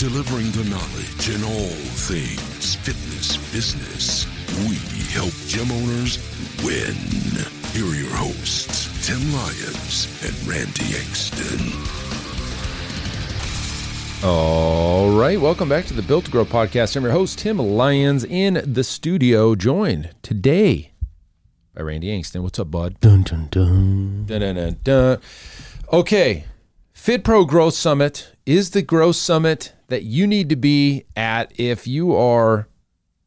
delivering the knowledge in all things fitness business. We help gym owners win. Here are your hosts, Tim Lyons and Randy Engston. All right. Welcome back to the Built to Grow podcast. I'm your host, Tim Lyons, in the studio, joined today by Randy Engston. What's up, bud? Dun dun dun. Dun, dun, dun, dun. Okay. FitPro Growth Summit is the growth summit that you need to be at if you are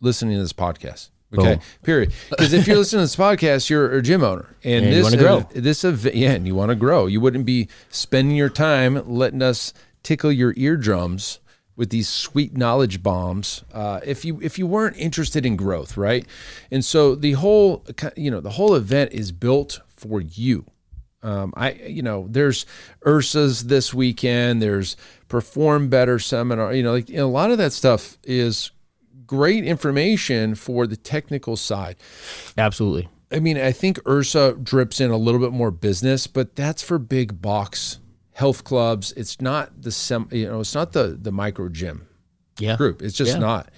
listening to this podcast. Okay. Boom. Period. Because if you're listening to this podcast, you're a gym owner, and, And you this grow. this event, yeah, and you want to grow. You wouldn't be spending your time letting us tickle your eardrums with these sweet knowledge bombs uh, if you if you weren't interested in growth, right? And so the whole you know the whole event is built for you. Um, I, you know, there's IHRSA's this weekend. There's Perform Better seminar. You know, like a lot of that stuff is great information for the technical side. Absolutely. I mean, I think URSA drips in a little bit more business, but that's for big box health clubs. It's not the sem, you know, it's not the the micro gym Yeah. group. It's just Yeah. not.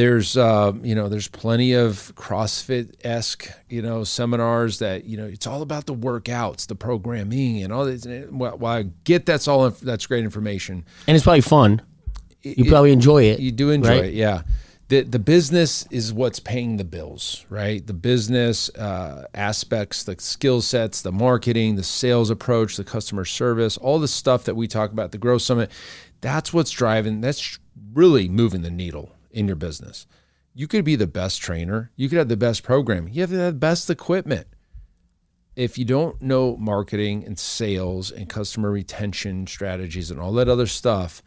There's, uh, you know, there's plenty of CrossFit esque, you know, seminars that you know it's all about the workouts, the programming, and all this. And Well, I get that's all that's great information. And it's probably fun. You It- probably enjoy it. You do enjoy right? it, yeah. The the business is what's paying the bills, right? The business uh, aspects, the skill sets, the marketing, the sales approach, the customer service, all the stuff that we talk about the Growth Summit. That's what's driving. That's really moving the needle in your business. You could be the best trainer. You could have the best program. You have the best equipment. If you don't know marketing and sales and customer retention strategies and all that other stuff,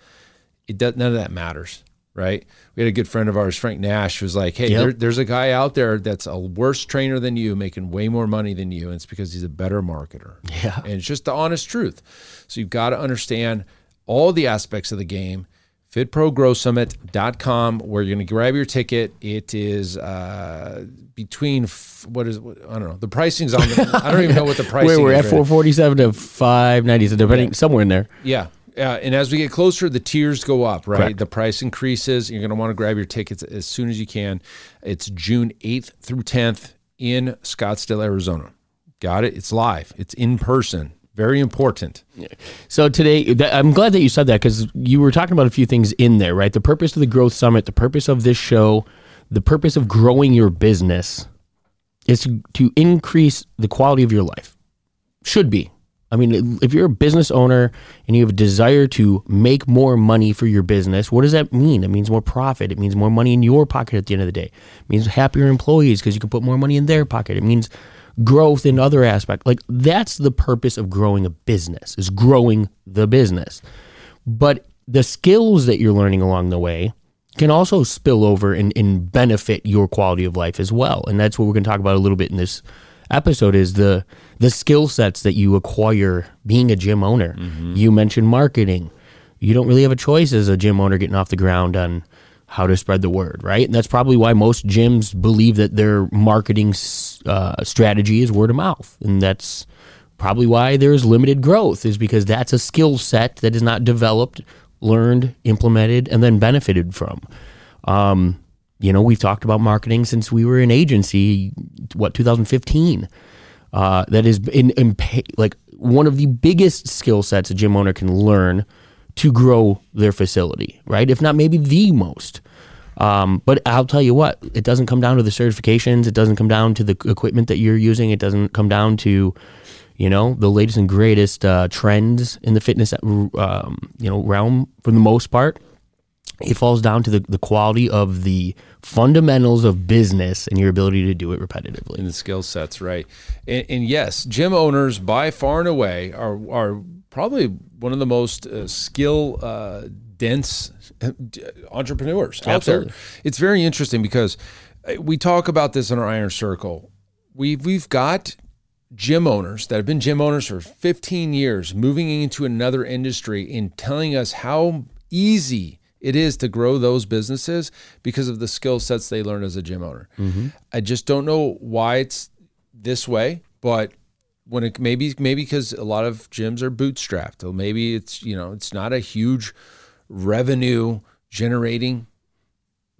it does none of that matters, right? We had a good friend of ours, Frank Nash, who was like, "Hey, Yep. there, there's a guy out there that's a worse trainer than you, making way more money than you, and it's because he's a better marketer." Yeah. and it's just the honest truth. So you've got to understand all the aspects of the game. FitProGrowthSummit.com, where you're going to grab your ticket. It is uh, between f- what is what, I don't know. The pricing's on. The, I don't even know what the pricing. Where we're is at four forty seven to five ninety, so depending somewhere in there. Yeah. Yeah, and as we get closer, the tiers go up, right? Correct. The price increases. You're going to want to grab your tickets as soon as you can. It's June 8th through 10th in Scottsdale, Arizona. Got it? It's live. It's in person. Very important. So today, I'm glad that you said that because you were talking about a few things in there, right? The purpose of the Growth Summit, the purpose of this show, the purpose of growing your business is to, to increase the quality of your life. Should be. I mean, if you're a business owner and you have a desire to make more money for your business, what does that mean? It means more profit. It means more money in your pocket at the end of the day. It means happier employees because you can put more money in their pocket. It means growth in other aspects. Like that's the purpose of growing a business is growing the business. But the skills that you're learning along the way can also spill over and, and benefit your quality of life as well. And that's what we're going to talk about a little bit in this episode is the the skill sets that you acquire being a gym owner. Mm-hmm. You mentioned marketing. You don't really have a choice as a gym owner getting off the ground on how to spread the word, right? And that's probably why most gyms believe that their marketing uh, strategy is word of mouth, and that's probably why there's limited growth is because that's a skill set that is not developed, learned, implemented, and then benefited from. Um, you know, we've talked about marketing since we were in agency, what 2015. Uh, that is in, in pay, like one of the biggest skill sets a gym owner can learn to grow their facility, right? If not maybe the most. Um, but I'll tell you what, it doesn't come down to the certifications. It doesn't come down to the equipment that you're using. It doesn't come down to, you know, the latest and greatest uh, trends in the fitness, um, you know, realm for the most part. It falls down to the, the quality of the fundamentals of business and your ability to do it repetitively. in the skill sets, right? And, and yes, gym owners by far and away are are probably one of the most uh, skill uh, dense uh, entrepreneurs out Absolutely. there. It's very interesting because uh, we talk about this in our iron circle. We've we've got gym owners that have been gym owners for 15 years moving into another industry and telling us how easy it is to grow those businesses because of the skill sets they learned as a gym owner. I just don't know why it's this way, but when it maybe maybe because a lot of gyms are bootstrapped, or maybe it's you know it's not a huge revenue generating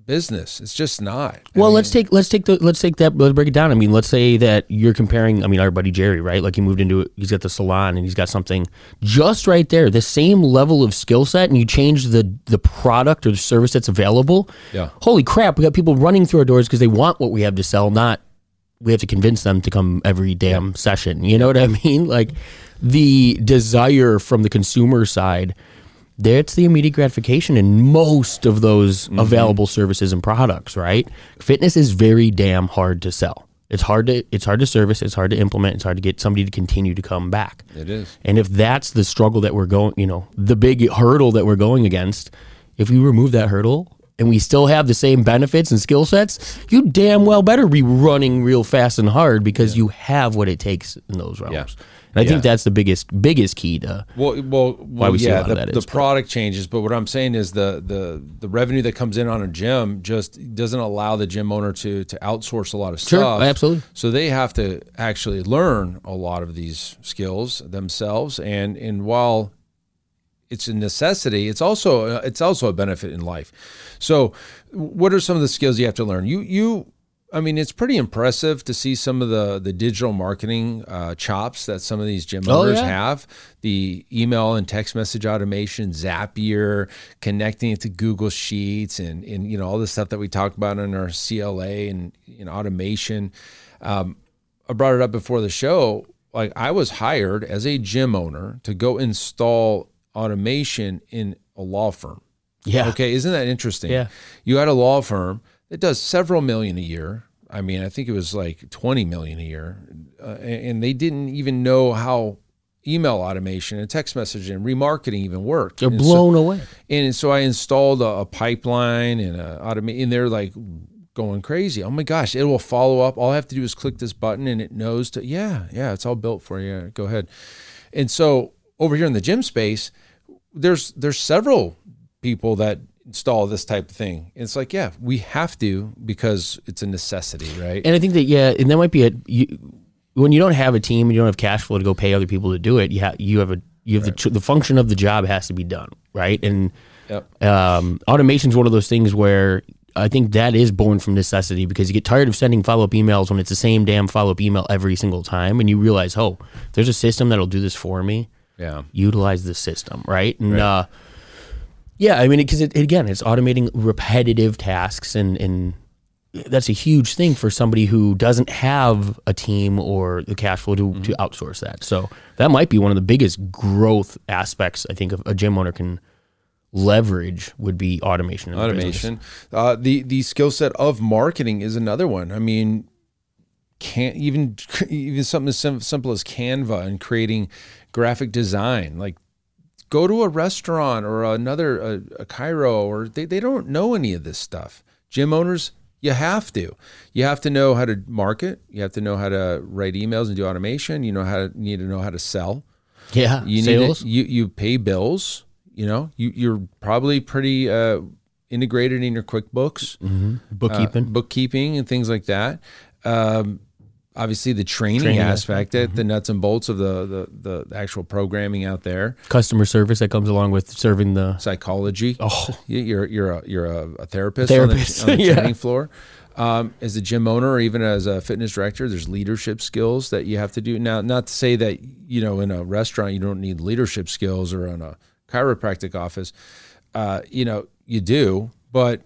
business. It's just not. I Well, mean, let's take let's take the let's take that let's break it down. I mean, let's say that you're comparing. I mean, our buddy Jerry, right? Like he moved into it. He's got the salon and he's got something just right there, the same level of skill set, and you change the the product or the service that's available. Yeah. Holy crap! We got people running through our doors because they want what we have to sell, not we have to convince them to come every damn session. You know what I mean? Like the desire from the consumer side. That's the immediate gratification in most of those Mm-hmm. available services and products, right? Fitness is very damn hard to sell. It's hard to it's hard to service, it's hard to implement, it's hard to get somebody to continue to come back. It is. And if that's the struggle that we're going, you know, the big hurdle that we're going against, if we remove that hurdle and we still have the same benefits and skill sets, you damn well better be running real fast and hard because you have what it takes in those realms. Yeah. And I Yeah. think that's the biggest biggest key to Well, well, well we see a yeah, lot of the, the is, but- product changes, but what I'm saying is the the the revenue that comes in on a gym just doesn't allow the gym owner to to outsource a lot of Sure, stuff. absolutely. So they have to actually learn a lot of these skills themselves, and and while it's a necessity, it's also it's also a benefit in life. So, what are some of the skills you have to learn? You you I mean, it's pretty impressive to see some of the the digital marketing uh, chops that some of these gym Oh, owners yeah. have. The email and text message automation, Zapier, connecting it to Google Sheets, and and you know all the stuff that we talk about in our CLA and you know automation. Um, I brought it up before the show. Like I was hired as a gym owner to go install automation in a law firm. Yeah. Okay, isn't that interesting? Yeah. You had a law firm that does several million a year. I mean, I think it was like 20 million a year. Uh, and they didn't even know how email automation and text messaging and remarketing even worked. They're And so- blown away. and so I installed a, a pipeline and a automate, and they're like going crazy. Oh my gosh, it will follow up. All I have to do is click this button, and it knows to yeah, yeah, it's all built for you. Go ahead. And so over here in the gym space, there's there's several people that install this type of thing. It's like yeah, we have to because it's a necessity, right? And I think that yeah, and that might be a you, when you don't have a team and you don't have cash flow to go pay other people to do it. You have you have a you have the the function of the job has to be done right, and Yep. um, automation is one of those things where I think that is born from necessity because you get tired of sending follow up emails when it's the same damn follow up email every single time, and you realize, oh, there's a system that'll do this for me. Yeah. Utilize the system, right? And uh, yeah, I mean, because it, again, it's automating repetitive tasks, and and that's a huge thing for somebody who doesn't have a team or the cash flow to, to outsource that. So that might be one of the biggest growth aspects I think of a gym owner can leverage would be automation. automation. Uh, the the skill set of marketing is another one. I mean, can't even even something as sim- simple as Canva and creating graphic design. Like, go to a restaurant or another a, a chiro, or they they don't know any of this stuff. Gym owners. You have to. You have to know how to market. You have to know how to write emails and do automation. You know how to need to know how to sell. Yeah, You sales. need to, you you pay bills. You know, you you're probably pretty uh, integrated in your QuickBooks, bookkeeping. uh, bookkeeping, and things like that. Um, obviously, the training, Training aspect, it, the nuts and bolts of the, the the actual programming out there, customer service that comes along with serving the psychology. oh You- You're you're a you're a, a therapist, Therapist, on the, on the yeah. training floor. Um, as a gym owner or even as a fitness director, there's leadership skills that you have to do. Now, not to say that you know in a restaurant you don't need leadership skills or in a chiropractic office, uh, you know you do, but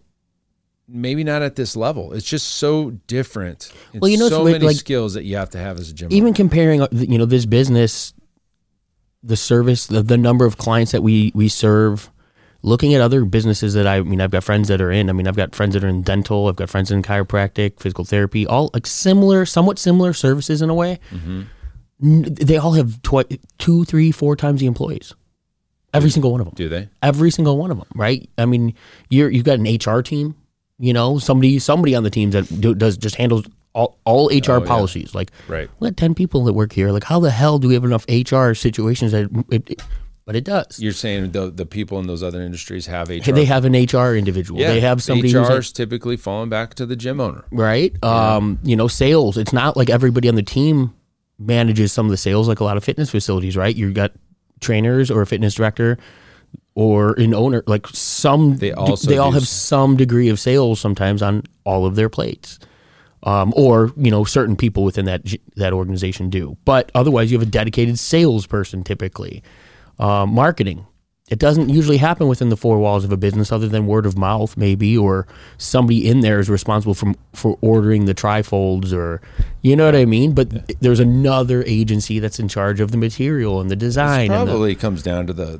maybe not at this level. It's just so different. It's Well, you know, so many like- skills that you have to have as a gym. even owner. comparing uh, you know this business the service the, the number of clients that we we serve looking at other businesses that I, I mean i've got friends that are in i mean i've got friends that are in dental i've got friends in chiropractic physical therapy all like similar somewhat similar services in a way N- they all have twi- two three four times the employees Every single one of them. Do they? Every single one of them, right? I mean, you're you've got an HR team, you know, somebody somebody on the teams that do, does just handles all, all HR Oh, yeah. policies. Like, Right. we got ten people that work here. Like, how the hell do we have enough HR situations that? It, it- but it does. You're saying the the people in those other industries have HR. They have an HR individual. yeah, they have somebody HR's typically falling back to the gym owner. right? Um, you know, sales. It's not like everybody on the team manages some of the sales like a lot of fitness facilities, right? You've got trainers or a fitness director or an owner. Like some, They also they all have some degree of sales sometimes on all of their plates. Um, or you know, certain people within that that organization do, but otherwise, you have a dedicated salesperson typically. Um, marketing, it doesn't usually happen within the four walls of a business, other than word of mouth, maybe, or somebody in there is responsible for for ordering the trifolds, or you know what I mean. But there's another agency that's in charge of the material and the design. and the, Probably comes down to the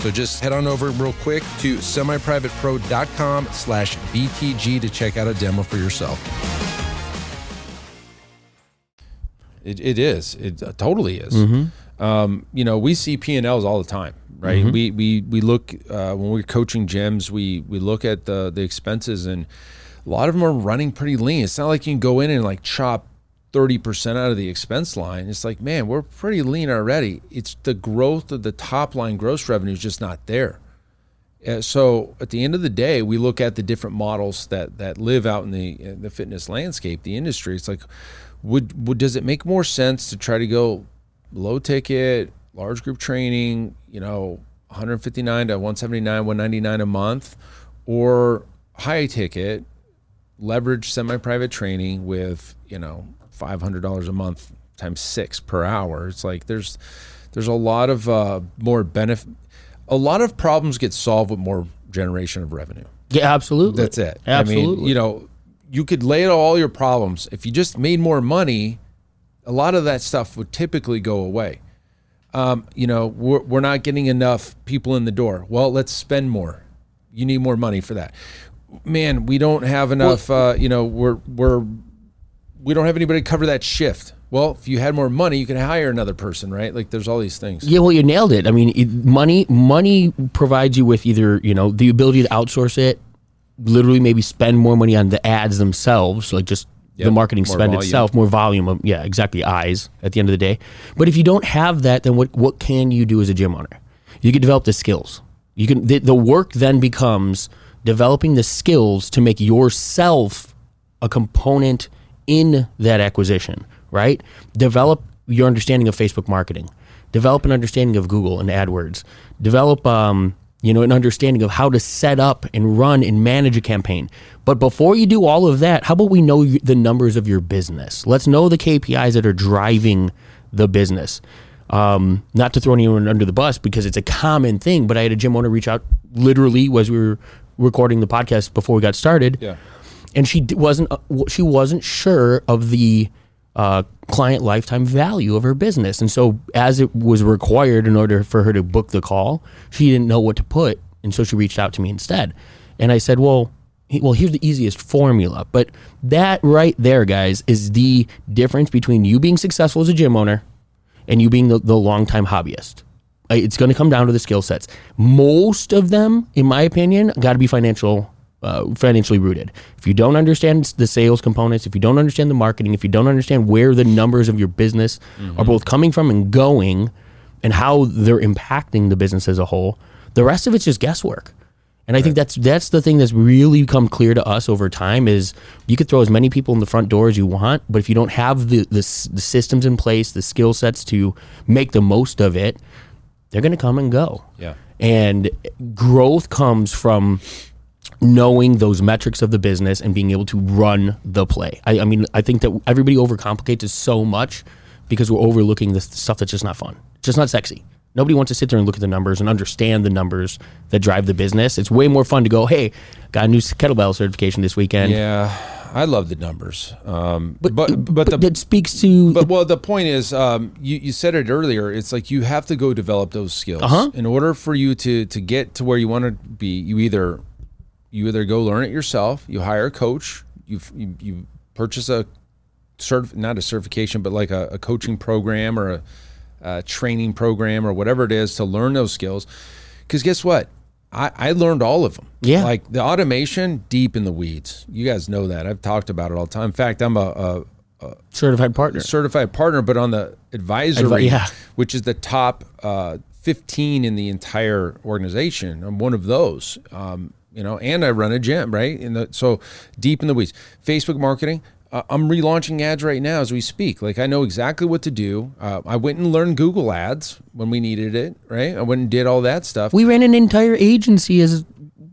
So just head on over real quick to semiprivatepro.com slash BTG to check out a demo for yourself. It, it is. It uh, totally is. Um, you know, we see P and Ls all the time, right? We we we look uh, when we're coaching gyms, we we look at the the expenses, and a lot of them are running pretty lean. It's not like you can go in and like chop thirty percent out of the expense line. It's like, man, we're pretty lean already. It's the growth of the top line gross revenue is just not there. Uh, so at the end of the day, we look at the different models that that live out in the in the fitness landscape, the industry. It's like, would would does it make more sense to try to go low ticket, large group training, you know, 159 to 179, 199 a month, or high ticket, leverage semi-private training with you know $500 a month times six per hour. It's like there's there's a lot of uh, more benefit. A lot of problems get solved with more generation of revenue. Yeah, absolutely. That's it. Absolutely. I mean, you know, you could lay out all your problems. If you just made more money, a lot of that stuff would typically go away. Um, you know, we're, we're not getting enough people in the door. Well, let's spend more. You need more money for that. Man, we don't have enough. uh, you know, we're we're we don't have anybody to cover that shift. Well, if you had more money, you could hire another person, right? Like, there's all these things. Yeah, well, you nailed it. I mean, it, money money provides you with either you know the ability to outsource it, literally maybe spend more money on the ads themselves, like just the marketing spend volume. itself, more volume of yeah, exactly eyes at the end of the day. But if you don't have that, then what what can you do as a gym owner? You can develop the skills. You can the, the work then becomes developing the skills to make yourself a component in that acquisition, right? Develop your understanding of Facebook marketing. Develop an understanding of Google and AdWords. Develop, um, you know, an understanding of how to set up and run and manage a campaign. But before you do all of that, how about we know the numbers of your business? Let's know the KPIs that are driving the business. Um, not to throw anyone under the bus because it's a common thing, but I had a gym owner reach out literally as we were recording the podcast before we got started Yeah. And she wasn't uh, she wasn't sure of the uh, client lifetime value of her business, and so as it was required in order for her to book the call, she didn't know what to put, and so she reached out to me instead. And I said, "Well, well, here's the easiest formula." But that right there, guys, is the difference between you being successful as a gym owner and you being the, the longtime hobbyist. It's going to come down to the skill sets. Most of them, in my opinion, got to be financial uh, financially rooted. If you don't understand the sales components, if you don't understand the marketing, if you don't understand where the numbers of your business are both coming from and going, and how they're impacting the business as a whole, the rest of it's just guesswork. And I think that's that's the thing that's really become clear to us over time is you could throw as many people in the front door as you want, but if you don't have the the, the systems in place, the skill sets to make the most of it, they're going to come and go. Yeah. And growth comes from knowing those metrics of the business and being able to run the play. I, I mean, I think that everybody overcomplicates it so much because we're overlooking the stuff that's just not fun, it's just not sexy. Nobody wants to sit there and look at the numbers and understand the numbers that drive the business. It's way more fun to go, hey, got a new kettlebell certification this weekend. Yeah, I love the numbers. Um, but but but, the that speaks to But well, the point is, um, you you said it earlier. It's like you have to go develop those skills Uh-huh. in order for you to to get to where you want to be. You either you either go learn it yourself, you hire a coach, you you, you purchase a cert not a certification, but like a, a coaching program or a, a training program or whatever it is to learn those skills. Because guess what? I, I learned all of them. Yeah. Like the automation, deep in the weeds. You guys know that. I've talked about it all the time. In fact, I'm a, a certified partner. certified partner, but on the advisory, yeah. which is the top uh, 15 in the entire organization. I'm one of those. Um, you know, and I run a gym, right? In the so deep in the weeds. Facebook marketing. Uh, I'm relaunching ads right now as we speak. Like I know exactly what to do. Uh, I went and learned Google Ads when we needed it, right? I went and did all that stuff. We ran an entire agency as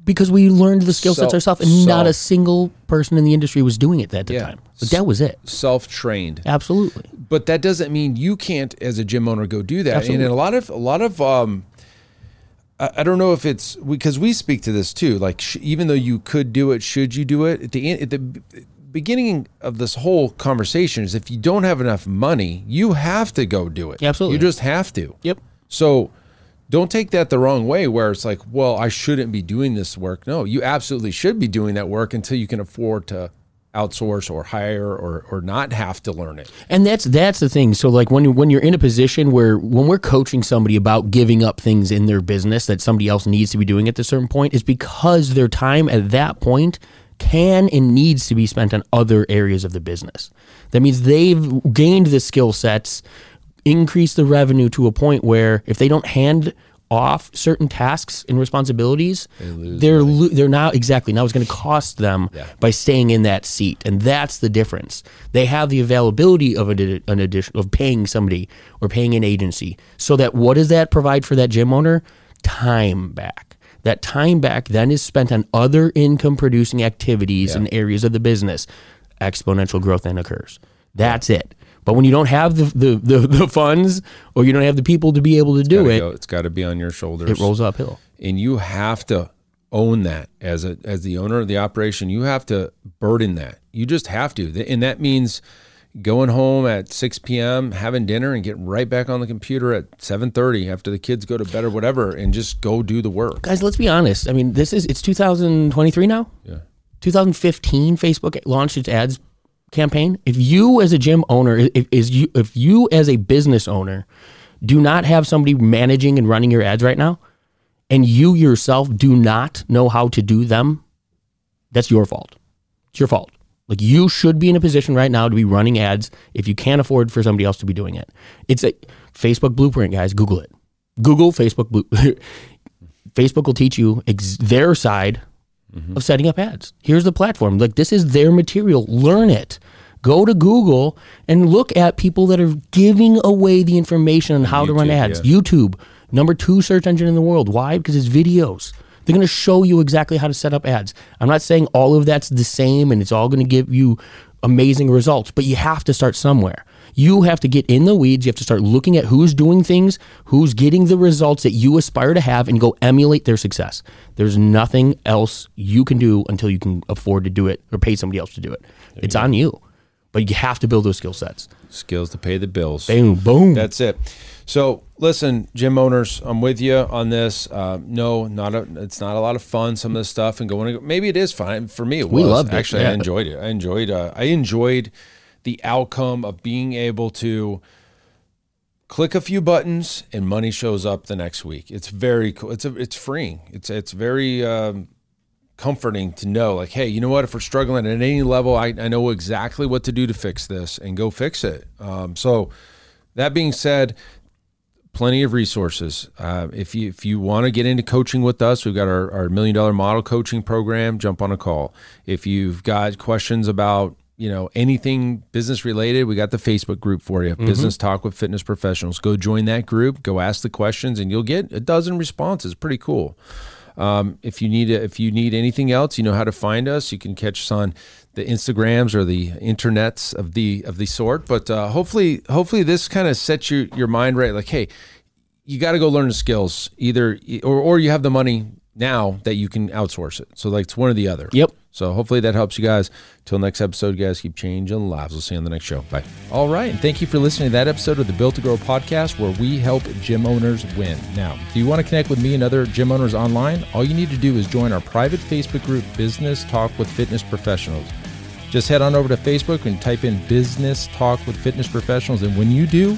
because we learned the skill sets ourselves, and not a single person in the industry was doing it at the Yeah. time. But that was it. Self trained. Absolutely. but that doesn't mean you can't as a gym owner go do that Absolutely. and a lot of a lot of um I, don't know if it's because we speak to this too like sh- even though you could do it should you do it at the end at the beginning of this whole conversation is if you don't have enough money you have to go do it Absolutely. you just have to Yep. so don't take that the wrong way where it's like well i shouldn't be doing this work no you absolutely should be doing that work until you can afford to outsource or hire or or not have to learn it And that's that's the thing. So like when you when you're in a position where when we're coaching somebody about giving up things in their business that somebody else needs to be doing at a certain point is because their time at that point can and needs to be spent on other areas of the business. That means they've gained the skill sets, increased the revenue to a point where if they don't hand off certain tasks and responsibilities, they're lo- they're now exactly now it's going to cost them by staying in that seat, and that's the difference. They have the availability of an, an addition of paying somebody or paying an agency, so that what does that provide for that gym owner? Time back. That time back then is spent on other income producing activities and areas of the business. Exponential growth then occurs. That's it. But when you don't have the, the, the, the funds or you don't have the people to be able to do Gotta it, go- it's got to be on your shoulders. it rolls uphill. and you have to own that as a as the owner of the operation. You have to burden that. You just have to, and that means going home at 6 p.m., having dinner, and getting right back on the computer at 7:30 after the kids go to bed or whatever, and just go do the work. Guys, let's be honest. I mean, this is it's 2023 now. Yeah. 2015 Facebook launched its ads campaign. If you as a gym owner, if is you if you as a business owner do not have somebody managing and running your ads right now, and you yourself do not know how to do them, that's your fault. It's your fault. Like you should be in a position right now to be running ads if you can't afford for somebody else to be doing it. It's a Facebook blueprint, guys. Google it. Google Facebook. Facebook will teach you ex- their side of setting up ads. Here's the platform. Like this is their material. Learn it. Go to Google and look at people that are giving away the information on how to run ads. yeah. YouTube, number two search engine in the world. Why? Because it's videos. They're going to show you exactly how to set up ads. I'm not saying all of that's the same and it's all going to give you amazing results, but you have to start somewhere. You have to get in the weeds. You have to start looking at who's doing things, who's getting the results that you aspire to have, and go emulate their success. There's nothing else you can do until you can afford to do it or pay somebody else to do it. it's on you, but you have to build those skill sets. Skills to pay the bills. Boom, boom. That's it. So listen, gym owners, I'm with you on this. Uh, no, not a, it's not a lot of fun. Some of this stuff and going. Maybe it is fun for me. It We was. loved it, Actually, I enjoyed it. I enjoyed. Uh, I enjoyed the outcome of being able to click a few buttons and money shows up the next week. It's very cool. It's a, it's freeing. It's it's very um, comforting to know like hey you know what if we're struggling at any level i, I know exactly what to do to fix this and go fix it um, so that being said plenty of resources uh, if you if you want to get into coaching with us we've got our, our million dollar model coaching program jump on a call if you've got questions about you know anything business related we got the facebook group for you. Business talk with fitness professionals. Go join that group. Go ask the questions and you'll get a dozen responses. Pretty cool. Um, if you need if you need anything else, you know how to find us. You can catch us on the Instagrams or the internets of the of the sort. But uh, hopefully, hopefully this kind of sets your your mind right. Like, hey, you got to go learn the skills. Either, or or you have the money now that you can outsource it. So like it's one or the other. Yep. So hopefully that helps you guys. Till next episode, guys keep changing lives. We'll see you on the next show. Bye. All right, and thank you for listening to that episode of the Built to Grow podcast where we help gym owners win. Now, do you want to connect with me and other gym owners online? All you need to do is join our private Facebook group, Business Talk with Fitness Professionals. Just head on over to Facebook and type in Business Talk with Fitness Professionals, and when you do,